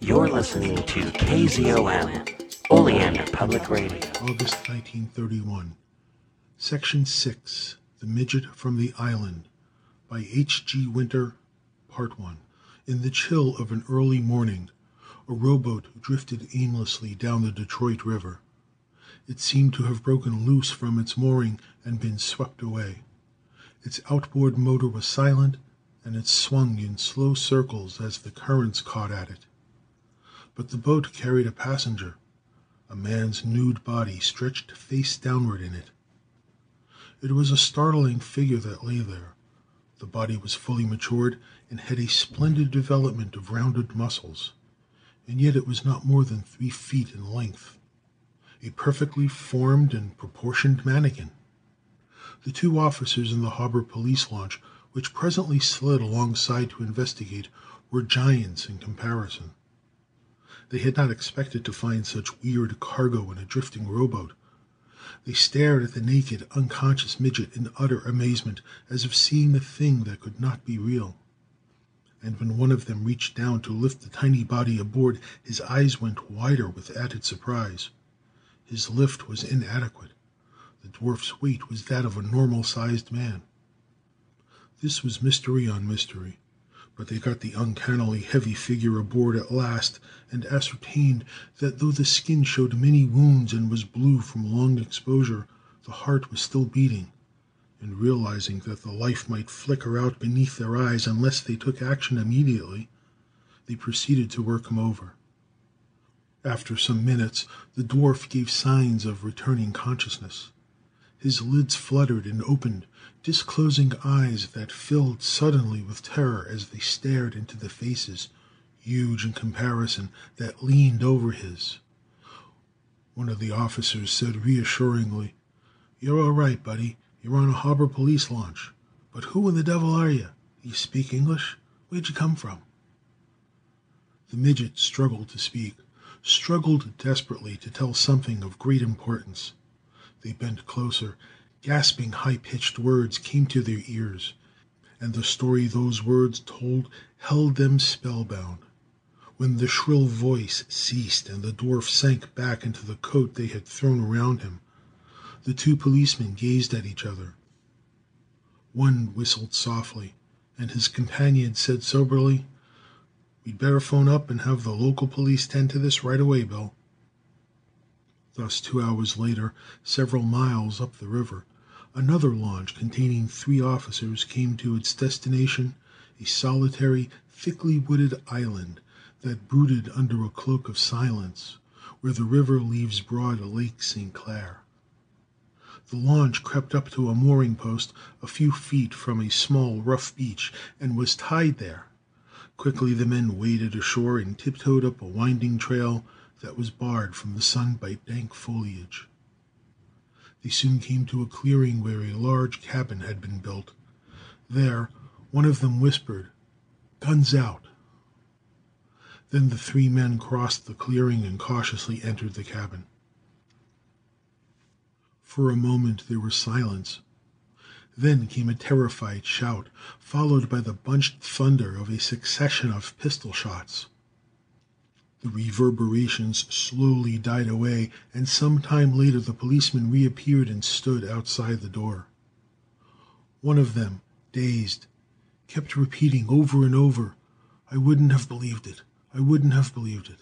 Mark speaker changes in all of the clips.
Speaker 1: You're listening to KZOM, Oleander Public Radio.
Speaker 2: August 1931. Section 6 The Midget from the Island by H. G. Winter. Part 1. In the chill of an early morning, a rowboat drifted aimlessly down the Detroit River. It seemed to have broken loose from its mooring and been swept away. Its outboard motor was silent, and it swung in slow circles as the currents caught at it. But the boat carried a passenger. A man's nude body stretched face downward in it. It was a startling figure that lay there. The body was fully matured and had a splendid development of rounded muscles, and yet it was not more than three feet in length a perfectly formed and proportioned manikin. The two officers in the harbor police launch, which presently slid alongside to investigate, were giants in comparison. They had not expected to find such weird cargo in a drifting rowboat. They stared at the naked, unconscious midget in utter amazement, as if seeing a thing that could not be real. And when one of them reached down to lift the tiny body aboard, his eyes went wider with added surprise. His lift was inadequate. The dwarf's weight was that of a normal sized man. This was mystery on mystery, but they got the uncannily heavy figure aboard at last, and ascertained that though the skin showed many wounds and was blue from long exposure, the heart was still beating, and realizing that the life might flicker out beneath their eyes unless they took action immediately, they proceeded to work him over. After some minutes the dwarf gave signs of returning consciousness. His lids fluttered and opened, disclosing eyes that filled suddenly with terror as they stared into the faces, huge in comparison, that leaned over his. One of the officers said reassuringly, "You're all right, buddy. You're on a harbor police launch. But who in the devil are you? You speak English? Where'd you come from?" The midget struggled to speak struggled desperately to tell something of great importance. They bent closer. Gasping, high pitched words came to their ears, and the story those words told held them spellbound. When the shrill voice ceased and the dwarf sank back into the coat they had thrown around him, the two policemen gazed at each other. One whistled softly, and his companion said soberly, We'd better phone up and have the local police tend to this right away, Bill. Thus, two hours later, several miles up the river, another launch containing three officers came to its destination, a solitary, thickly wooded island that brooded under a cloak of silence, where the river leaves broad Lake St. Clair. The launch crept up to a mooring post a few feet from a small, rough beach, and was tied there. Quickly the men waded ashore and tiptoed up a winding trail that was barred from the sun by dank foliage. They soon came to a clearing where a large cabin had been built. There one of them whispered, "Guns out!" Then the three men crossed the clearing and cautiously entered the cabin. For a moment there was silence. Then came a terrified shout, followed by the bunched thunder of a succession of pistol shots. The reverberations slowly died away, and some time later the policemen reappeared and stood outside the door. One of them, dazed, kept repeating over and over, "I wouldn't have believed it! I wouldn't have believed it!"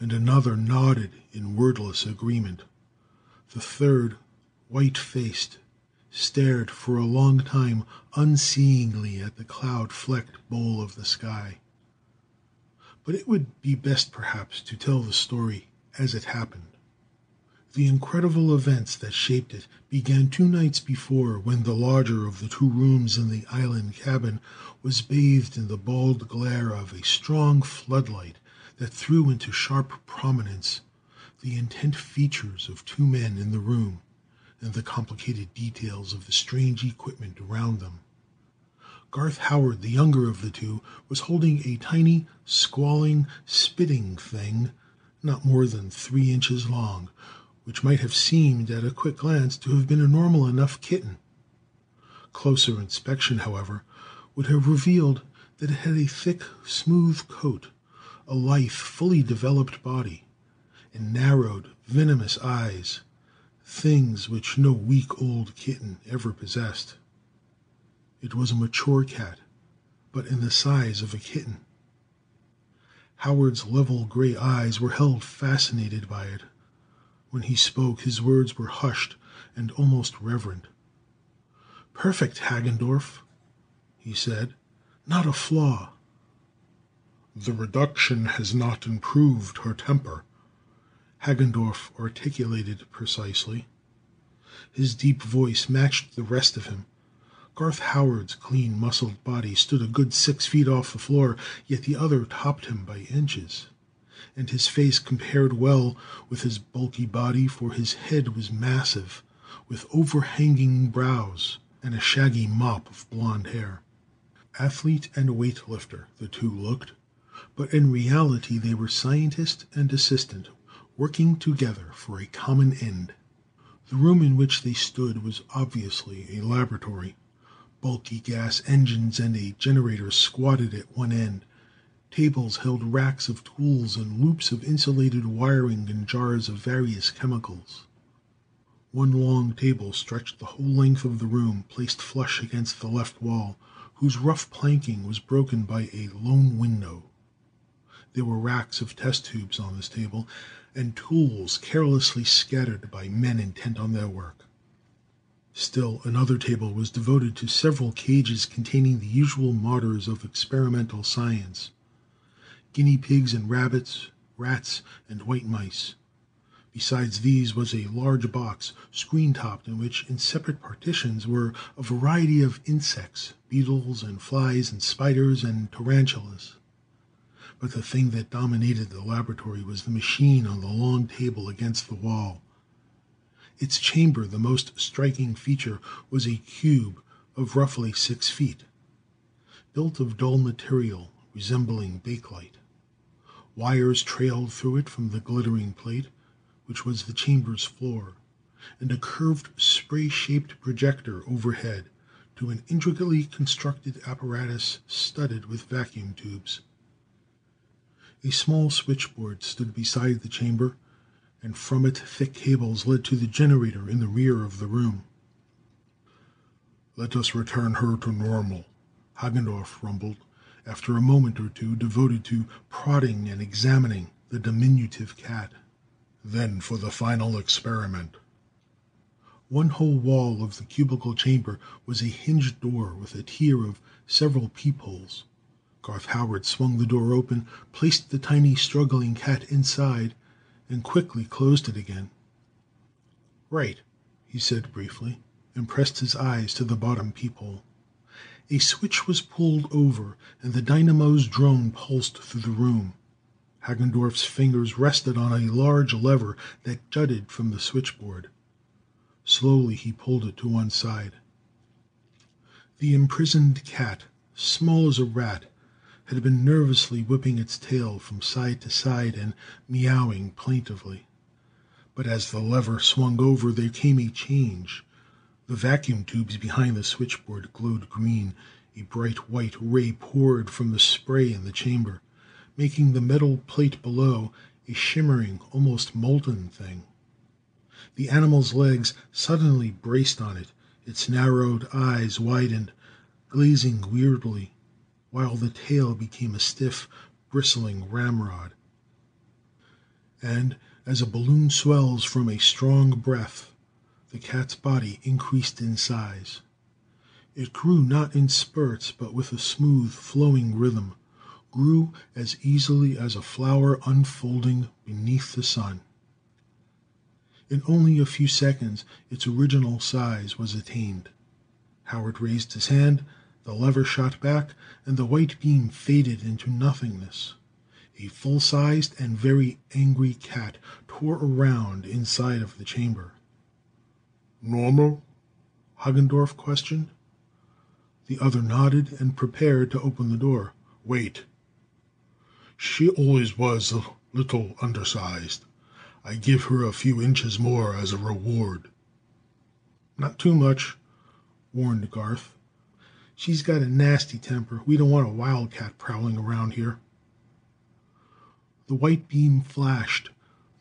Speaker 2: And another nodded in wordless agreement. The third, white faced, stared for a long time unseeingly at the cloud flecked bowl of the sky. But it would be best perhaps to tell the story as it happened. The incredible events that shaped it began two nights before, when the larger of the two rooms in the island cabin was bathed in the bald glare of a strong floodlight that threw into sharp prominence the intent features of two men in the room and the complicated details of the strange equipment around them. Garth Howard, the younger of the two, was holding a tiny, squalling, spitting thing not more than three inches long, which might have seemed at a quick glance to have been a normal enough kitten. Closer inspection, however, would have revealed that it had a thick, smooth coat, a lithe, fully developed body, and narrowed, venomous eyes things which no week old kitten ever possessed. It was a mature cat, but in the size of a kitten. Howard's level gray eyes were held fascinated by it. When he spoke, his words were hushed and almost reverent. "Perfect, Hagendorff," he said. "Not a flaw."
Speaker 3: "The reduction has not improved her temper," Hagendorff articulated precisely.
Speaker 2: His deep voice matched the rest of him. Garth Howard's clean muscled body stood a good six feet off the floor, yet the other topped him by inches. And his face compared well with his bulky body, for his head was massive, with overhanging brows and a shaggy mop of blond hair. Athlete and weight lifter, the two looked, but in reality they were scientist and assistant working together for a common end. The room in which they stood was obviously a laboratory. Bulky gas engines and a generator squatted at one end. Tables held racks of tools and loops of insulated wiring and jars of various chemicals. One long table stretched the whole length of the room, placed flush against the left wall, whose rough planking was broken by a lone window. There were racks of test tubes on this table, and tools carelessly scattered by men intent on their work. Still another table was devoted to several cages containing the usual martyrs of experimental science guinea pigs and rabbits, rats and white mice. Besides these was a large box, screen topped, in which, in separate partitions, were a variety of insects, beetles and flies and spiders and tarantulas. But the thing that dominated the laboratory was the machine on the long table against the wall. Its chamber, the most striking feature, was a cube of roughly six feet, built of dull material resembling bakelite. Wires trailed through it from the glittering plate, which was the chamber's floor, and a curved spray shaped projector overhead to an intricately constructed apparatus studded with vacuum tubes. A small switchboard stood beside the chamber, and from it thick cables led to the generator in the rear of the room.
Speaker 3: "Let us return her to normal," Hagendorff rumbled, after a moment or two devoted to prodding and examining the diminutive cat. "Then for the final experiment."
Speaker 2: One whole wall of the cubical chamber was a hinged door with a tier of several peepholes. Garth Howard swung the door open, placed the tiny, struggling cat inside, and quickly closed it again. "Right," he said briefly, and pressed his eyes to the bottom peephole. A switch was pulled over, and the dynamo's drone pulsed through the room. Hagendorff's fingers rested on a large lever that jutted from the switchboard. Slowly he pulled it to one side. The imprisoned cat, small as a rat, had been nervously whipping its tail from side to side and meowing plaintively. But as the lever swung over there came a change. The vacuum tubes behind the switchboard glowed green. A bright white ray poured from the spray in the chamber, making the metal plate below a shimmering, almost molten thing. The animal's legs suddenly braced on it, its narrowed eyes widened, glazing weirdly while the tail became a stiff, bristling ramrod. And as a balloon swells from a strong breath, the cat's body increased in size. It grew not in spurts, but with a smooth, flowing rhythm, grew as easily as a flower unfolding beneath the sun. In only a few seconds its original size was attained. Howard raised his hand, the lever shot back, and the white beam faded into nothingness. A full sized and very angry cat tore around inside of the chamber.
Speaker 3: "Normal?"
Speaker 2: Hagendorff questioned. The other nodded and prepared to open the door.
Speaker 3: "Wait. She always was a little undersized. I give her a few inches more as a reward."
Speaker 2: "Not too much," warned Garth. She's got a nasty temper. We don't want a wildcat prowling around here." The white beam flashed,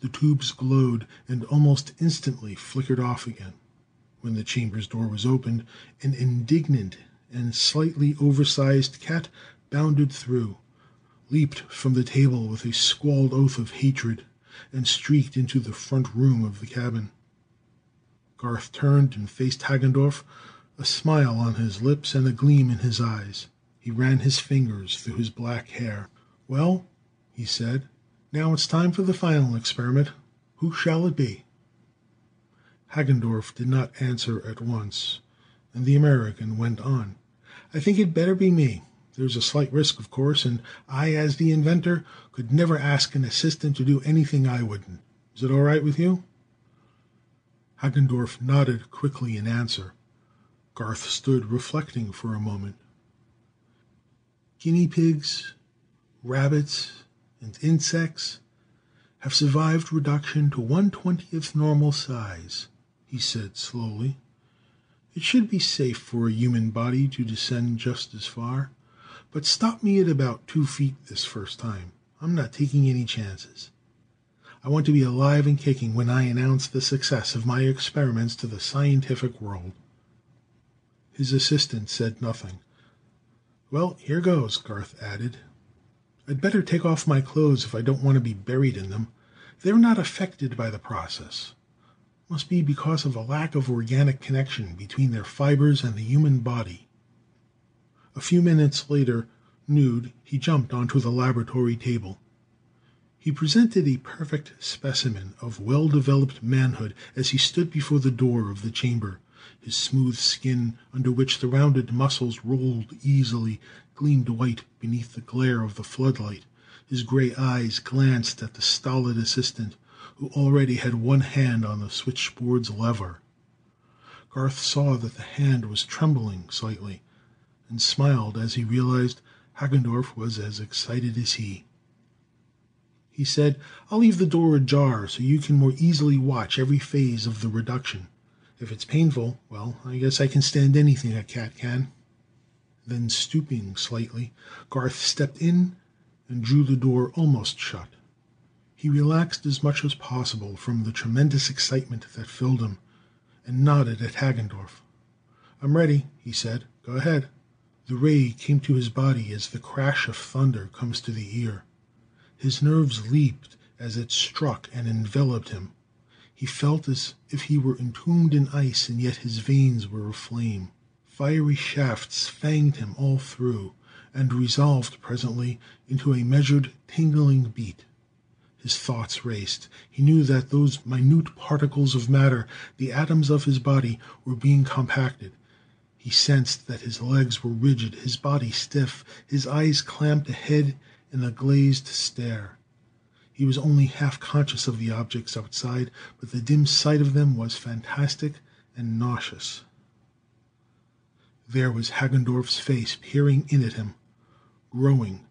Speaker 2: the tubes glowed, and almost instantly flickered off again. When the chamber's door was opened, an indignant and slightly oversized cat bounded through, leaped from the table with a squalled oath of hatred, and streaked into the front room of the cabin. Garth turned and faced Hagendorff, a smile on his lips and a gleam in his eyes. He ran his fingers through his black hair. "Well," he said, "now it's time for the final experiment. Who shall it be?" Hagendorff did not answer at once, and the American went on. "I think it better be me. There's a slight risk, of course, and I, as the inventor, could never ask an assistant to do anything I wouldn't. Is it all right with you?" Hagendorff nodded quickly in answer. Garth stood reflecting for a moment. Guinea pigs, rabbits, and insects have survived reduction to one twentieth normal size he said slowly. It should be safe for a human body to descend just as far. But stop me at about two feet this first time. I'm not taking any chances. I want to be alive and kicking when I announce the success of my experiments to the scientific world. His assistant said nothing. Well, here goes, Garth added. I'd better take off my clothes if I don't want to be buried in them. They're not affected by the process must be because of a lack of organic connection between their fibers and the human body. A few minutes later, nude, he jumped onto the laboratory table. He presented a perfect specimen of well developed manhood as he stood before the door of the chamber. His smooth skin, under which the rounded muscles rolled easily, gleamed white beneath the glare of the floodlight. His gray eyes glanced at the stolid assistant who already had one hand on the switchboard's lever. Garth saw that the hand was trembling slightly, and smiled as he realized Hagendorff was as excited as he. He said, I'll leave the door ajar so you can more easily watch every phase of the reduction. If it's painful, well, I guess I can stand anything a cat can. Then, stooping slightly, Garth stepped in and drew the door almost shut. He relaxed as much as possible from the tremendous excitement that filled him, and nodded at Hagendorff. "I'm ready," he said. "Go ahead." The ray came to his body as the crash of thunder comes to the ear. His nerves leaped as it struck and enveloped him. He felt as if he were entombed in ice, and yet his veins were aflame. Fiery shafts fanged him all through, and resolved presently into a measured, tingling beat. His thoughts raced. He knew that those minute particles of matter, the atoms of his body, were being compacted. He sensed that his legs were rigid, his body stiff, his eyes clamped ahead in a glazed stare. He was only half conscious of the objects outside, but the dim sight of them was fantastic and nauseous. There was Hagendorff's face peering in at him, growing,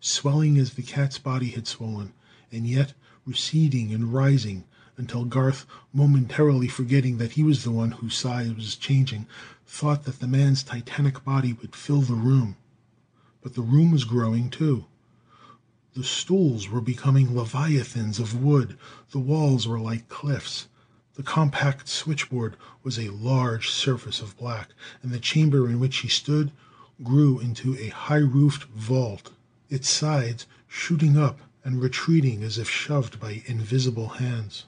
Speaker 2: swelling as the cat's body had swollen and yet receding and rising until Garth, momentarily forgetting that he was the one whose size was changing, thought that the man's titanic body would fill the room. But the room was growing too. The stools were becoming leviathans of wood, the walls were like cliffs. The compact switchboard was a large surface of black, and the chamber in which he stood grew into a high roofed vault, its sides shooting up and retreating as if shoved by invisible hands.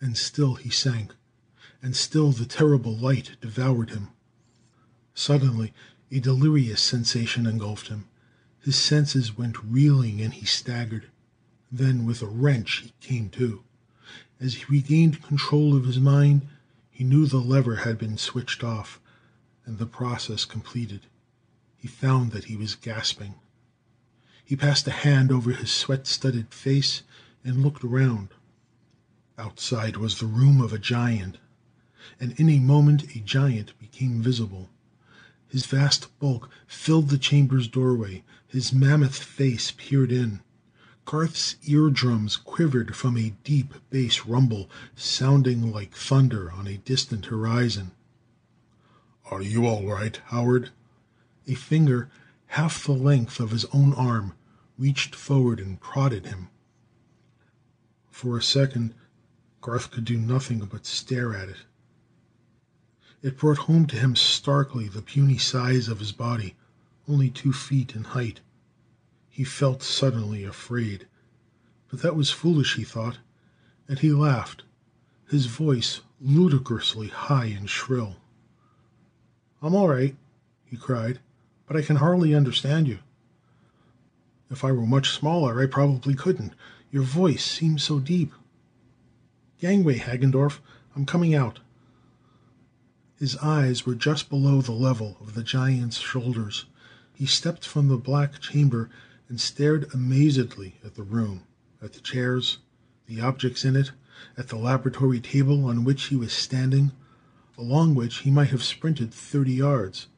Speaker 2: And still he sank, and still the terrible light devoured him. Suddenly a delirious sensation engulfed him. His senses went reeling and he staggered. Then, with a wrench, he came to. As he regained control of his mind, he knew the lever had been switched off, and the process completed. He found that he was gasping. He passed a hand over his sweat studded face and looked around. Outside was the room of a giant, and in a moment a giant became visible. His vast bulk filled the chamber's doorway. His mammoth face peered in. Garth's eardrums quivered from a deep bass rumble, sounding like thunder on a distant horizon.
Speaker 3: "Are you all right, Howard?"
Speaker 2: A finger half the length of his own arm, reached forward and prodded him. For a second Garth could do nothing but stare at it. It brought home to him starkly the puny size of his body, only two feet in height. He felt suddenly afraid. But that was foolish, he thought, and he laughed, his voice ludicrously high and shrill. "I'm all right," he cried, "but I can hardly understand you. If I were much smaller I probably couldn't. Your voice seems so deep. Gangway, Hagendorff, I'm coming out." His eyes were just below the level of the giant's shoulders. He stepped from the black chamber and stared amazedly at the room, at the chairs, the objects in it, at the laboratory table on which he was standing, along which he might have sprinted thirty yards.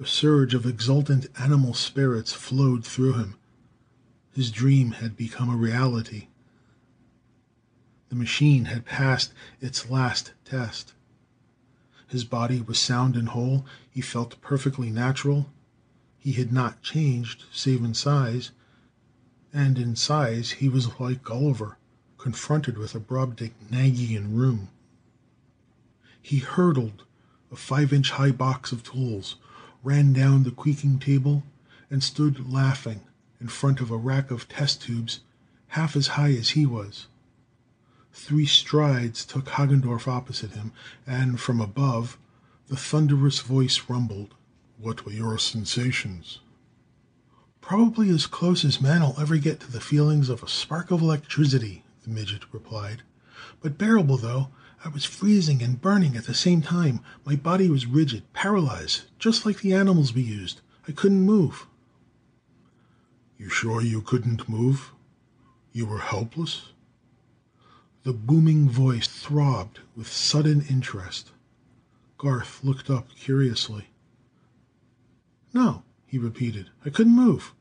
Speaker 2: A surge of exultant animal spirits flowed through him. His dream had become a reality. The machine had passed its last test. His body was sound and whole. He felt perfectly natural. He had not changed, save in size. And in size he was like Gulliver, confronted with a Brobdingnagian room. He hurdled a five inch high box of tools ran down the creaking table, and stood laughing in front of a rack of test tubes half as high as he was. Three strides took Hagendorff opposite him, and from above the thunderous voice rumbled.
Speaker 3: "What were your sensations?"
Speaker 2: "Probably as close as man'll ever get to the feelings of a spark of electricity," the midget replied. "But bearable, though. I was freezing and burning at the same time. My body was rigid, paralyzed, just like the animals we used. I couldn't move."
Speaker 3: "You sure you couldn't move? You were helpless?"
Speaker 2: The booming voice throbbed with sudden interest. Garth looked up curiously. "No," he repeated, "I couldn't move.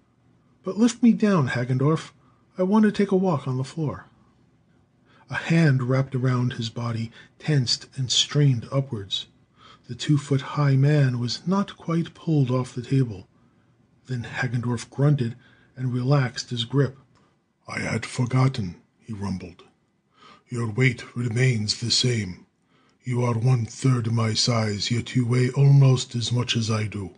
Speaker 2: But lift me down, Hagendorff. I want to take a walk on the floor." A hand wrapped around his body, tensed and strained upwards. The two foot high man was not quite pulled off the table. Then Hagendorff grunted and relaxed his grip.
Speaker 3: "I had forgotten," he rumbled. "Your weight remains the same. You are one third my size, yet you weigh almost as much as I do.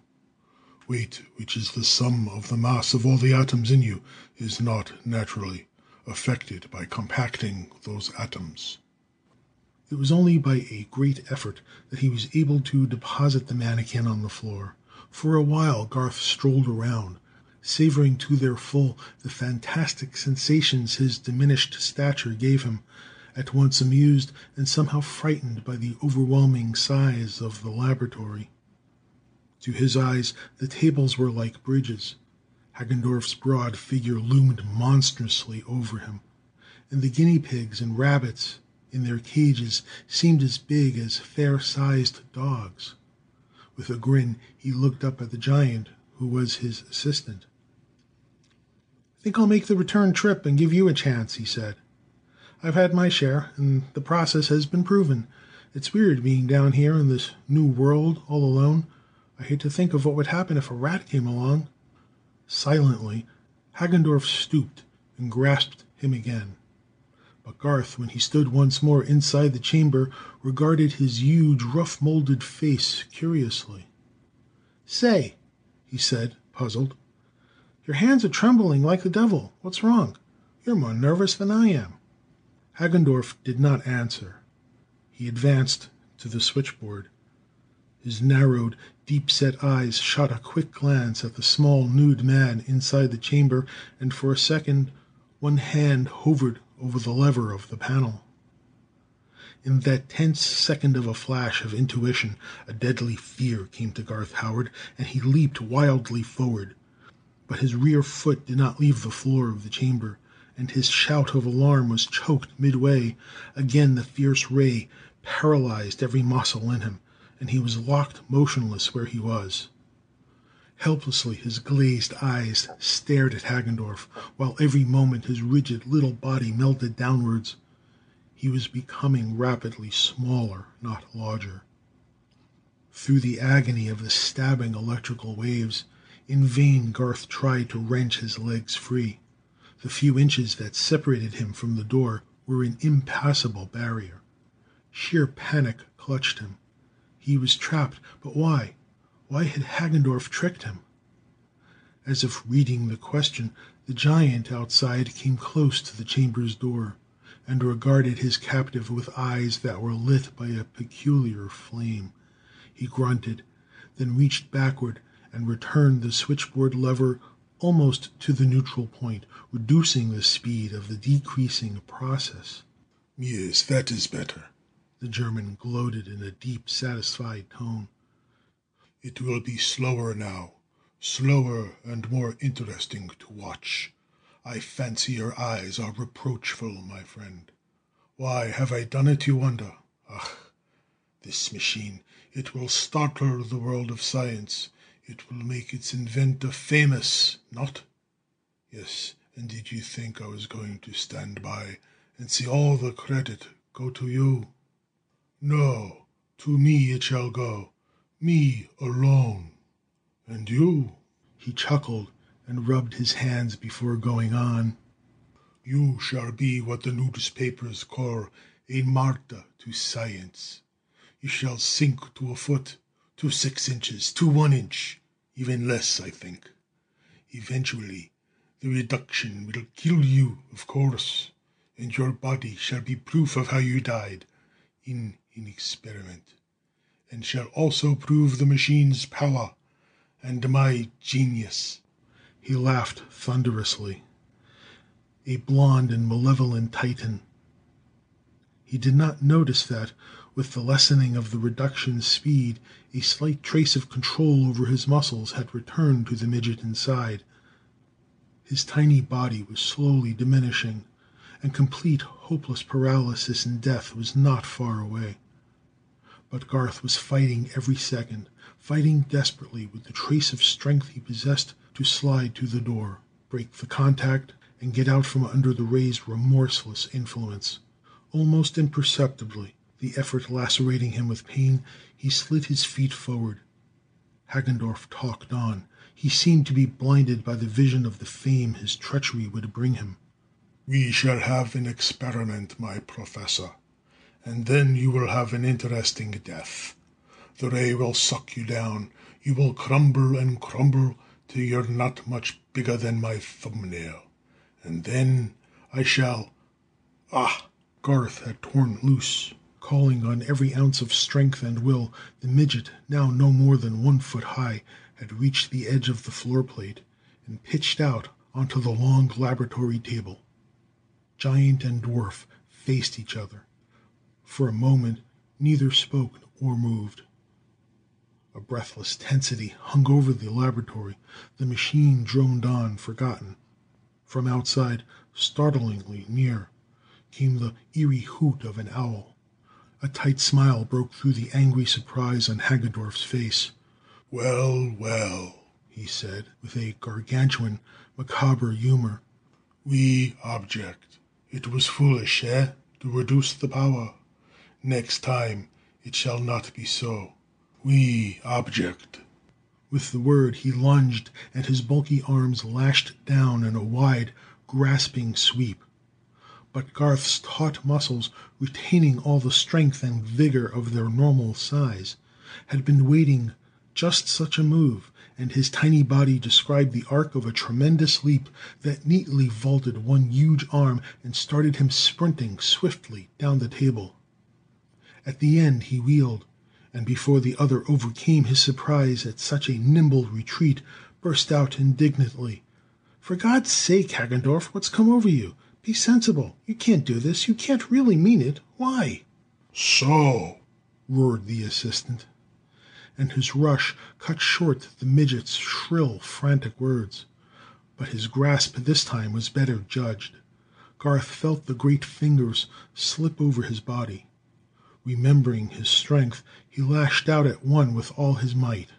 Speaker 3: Weight, which is the sum of the mass of all the atoms in you, is not naturally affected by compacting those atoms.
Speaker 2: It was only by a great effort that he was able to deposit the manikin on the floor. For a while Garth strolled around, savoring to their full the fantastic sensations his diminished stature gave him, at once amused and somehow frightened by the overwhelming size of the laboratory. To his eyes the tables were like bridges. Hagendorff's broad figure loomed monstrously over him, and the guinea pigs and rabbits in their cages seemed as big as fair sized dogs. With a grin he looked up at the giant who was his assistant. I "think I'll make the return trip and give you a chance," he said. "I've had my share, and the process has been proven. It's weird being down here in this new world all alone. I hate to think of what would happen if a rat came along. Silently, Hagendorff stooped and grasped him again. But Garth, when he stood once more inside the chamber, regarded his huge, rough molded face curiously. "Say," he said, puzzled, "your hands are trembling like the devil. What's wrong? You're more nervous than I am." Hagendorff did not answer. He advanced to the switchboard. His narrowed, deep set eyes shot a quick glance at the small, nude man inside the chamber, and for a second one hand hovered over the lever of the panel. In that tense second of a flash of intuition, a deadly fear came to Garth Howard, and he leaped wildly forward. But his rear foot did not leave the floor of the chamber, and his shout of alarm was choked midway. Again the fierce ray paralyzed every muscle in him and he was locked motionless where he was. Helplessly his glazed eyes stared at Hagendorff, while every moment his rigid little body melted downwards. He was becoming rapidly smaller, not larger. Through the agony of the stabbing electrical waves In vain Garth tried to wrench his legs free. The few inches that separated him from the door were an impassable barrier. Sheer panic clutched him. He was trapped. But why? Why had Hagendorff tricked him? As if reading the question, the giant outside came close to the chamber's door, and regarded his captive with eyes that were lit by a peculiar flame. He grunted, then reached backward and returned the switchboard lever almost to the neutral point, reducing the speed of the decreasing process.
Speaker 3: "Yes, that is better,"
Speaker 2: the German gloated in a deep, satisfied tone.
Speaker 3: "It will be slower now slower and more interesting to watch. I fancy your eyes are reproachful, my friend. Why have I done it, you wonder? Ach! This machine, it will startle the world of science. It will make its inventor famous, not? Yes, and did you think I was going to stand by and see all the credit go to you? No, to me it shall go, me alone. And you?"
Speaker 2: He chuckled and rubbed his hands before going on.
Speaker 3: "You shall be what the newspapers call a martyr to science. You shall sink to a foot, to six inches, to one inch even less, I think. Eventually the reduction will kill you, of course, and your body shall be proof of how you died in an experiment, and shall also prove the machine's power and my genius."
Speaker 2: He laughed thunderously. A blond and malevolent Titan. He did not notice that, with the lessening of the reduction speed, a slight trace of control over his muscles had returned to the midget inside. His tiny body was slowly diminishing, and complete, hopeless paralysis and death was not far away. But Garth was fighting every second, fighting desperately with the trace of strength he possessed to slide to the door, break the contact, and get out from under the ray's remorseless influence. Almost imperceptibly, the effort lacerating him with pain, he slid his feet forward. Hagendorff talked on. He seemed to be blinded by the vision of the fame his treachery would bring him.
Speaker 3: "We shall have an experiment, my professor, and then you will have an interesting death. The ray will suck you down. You will crumble and crumble till you're not much bigger than my thumbnail. And then I shall Ah!"
Speaker 2: Garth had torn loose. Calling on every ounce of strength and will, the midget, now no more than one foot high, had reached the edge of the floor plate and pitched out onto the long laboratory table. Giant and dwarf faced each other. For a moment neither spoke or moved. A breathless tensity hung over the laboratory. The machine droned on, forgotten. From outside, startlingly near, came the eerie hoot of an owl. A tight smile broke through the angry surprise on Hagendorff's face.
Speaker 3: "Well, well," he said, with a gargantuan, macabre humor. "We object. It was foolish, eh, to reduce the power? Next time it shall not be so. We object."
Speaker 2: With the word he lunged, and his bulky arms lashed down in a wide, grasping sweep. But Garth's taut muscles, retaining all the strength and vigor of their normal size, had been waiting just such a move, and his tiny body described the arc of a tremendous leap that neatly vaulted one huge arm and started him sprinting swiftly down the table. At the end he wheeled and before the other overcame his surprise at such a nimble retreat, burst out indignantly: "For God's sake, Hagendorff, what's come over you? Be sensible! You can't do this! You can't really mean it! Why?"
Speaker 3: "So!"
Speaker 2: roared the assistant, and his rush cut short the midget's shrill, frantic words. But his grasp this time was better judged. Garth felt the great fingers slip over his body. Remembering his strength, he lashed out at one with all his might.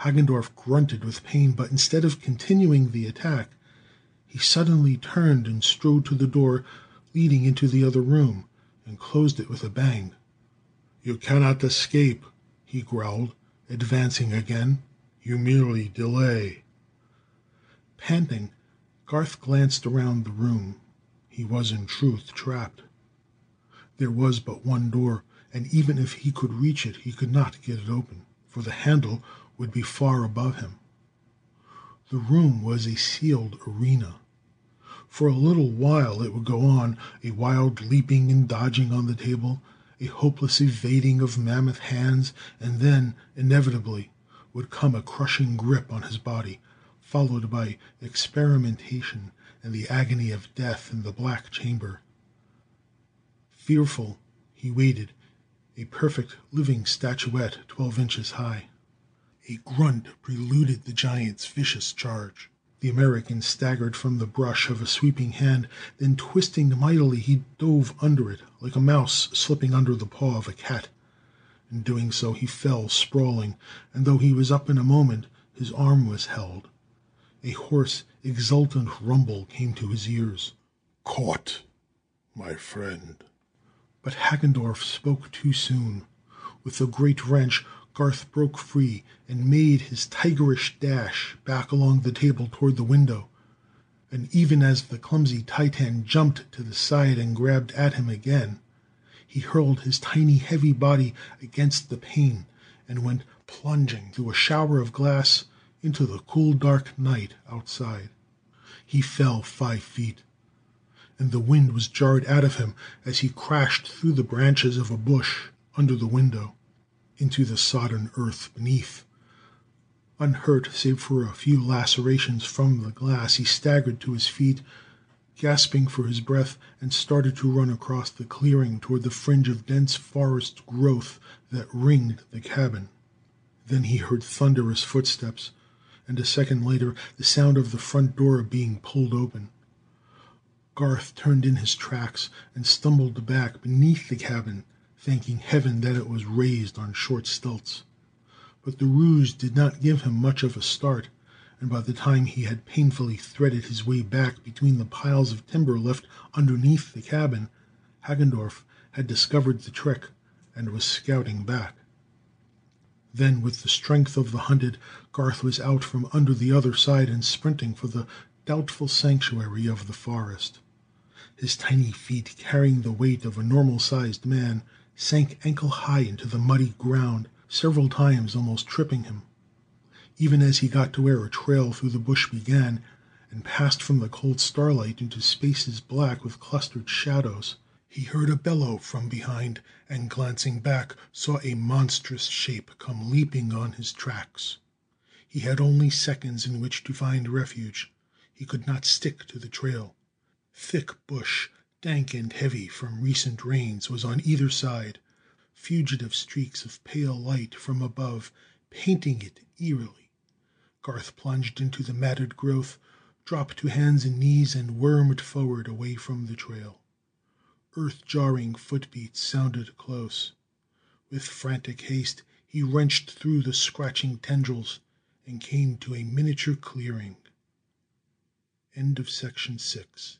Speaker 2: Hagendorff grunted with pain, but instead of continuing the attack, he suddenly turned and strode to the door leading into the other room, and closed it with a bang.
Speaker 3: "You cannot escape," he growled, advancing again. "You merely delay.
Speaker 2: Panting, Garth glanced around the room. He was, in truth, trapped. There was but one door, and even if he could reach it he could not get it open, for the handle would be far above him. The room was a sealed arena. For a little while it would go on, a wild leaping and dodging on the table, a hopeless evading of mammoth hands, and then, inevitably, would come a crushing grip on his body, followed by experimentation and the agony of death in the black chamber. Fearful, he waited, a perfect living statuette twelve inches high. A grunt preluded the giant's vicious charge. The American staggered from the brush of a sweeping hand, then twisting mightily he dove under it, like a mouse slipping under the paw of a cat. In doing so he fell sprawling, and though he was up in a moment, his arm was held. A hoarse, exultant rumble came to his ears.
Speaker 3: "Caught, my friend!"
Speaker 2: But Hagendorff spoke too soon. With a great wrench Garth broke free and made his tigerish dash back along the table toward the window. And even as the clumsy titan jumped to the side and grabbed at him again, he hurled his tiny, heavy body against the pane and went plunging through a shower of glass into the cool, dark night outside. He fell five feet, and the wind was jarred out of him as he crashed through the branches of a bush under the window into the sodden earth beneath. Unhurt save for a few lacerations from the glass, he staggered to his feet, gasping for his breath, and started to run across the clearing toward the fringe of dense forest growth that ringed the cabin. Then he heard thunderous footsteps, and a second later the sound of the front door being pulled open. Garth turned in his tracks and stumbled back beneath the cabin thanking heaven that it was raised on short stilts. But the ruse did not give him much of a start, and by the time he had painfully threaded his way back between the piles of timber left underneath the cabin, Hagendorff had discovered the trick and was scouting back. Then, with the strength of the hunted, Garth was out from under the other side and sprinting for the doubtful sanctuary of the forest. His tiny feet carrying the weight of a normal sized man sank ankle high into the muddy ground, several times almost tripping him. Even as he got to where a trail through the bush began, and passed from the cold starlight into spaces black with clustered shadows, he heard a bellow from behind, and glancing back, saw a monstrous shape come leaping on his tracks. He had only seconds in which to find refuge. He could not stick to the trail. Thick bush dank and heavy from recent rains, was on either side, fugitive streaks of pale light from above painting it eerily. Garth plunged into the matted growth, dropped to hands and knees, and wormed forward away from the trail. Earth jarring footbeats sounded close. With frantic haste he wrenched through the scratching tendrils and came to a miniature clearing. End of section 6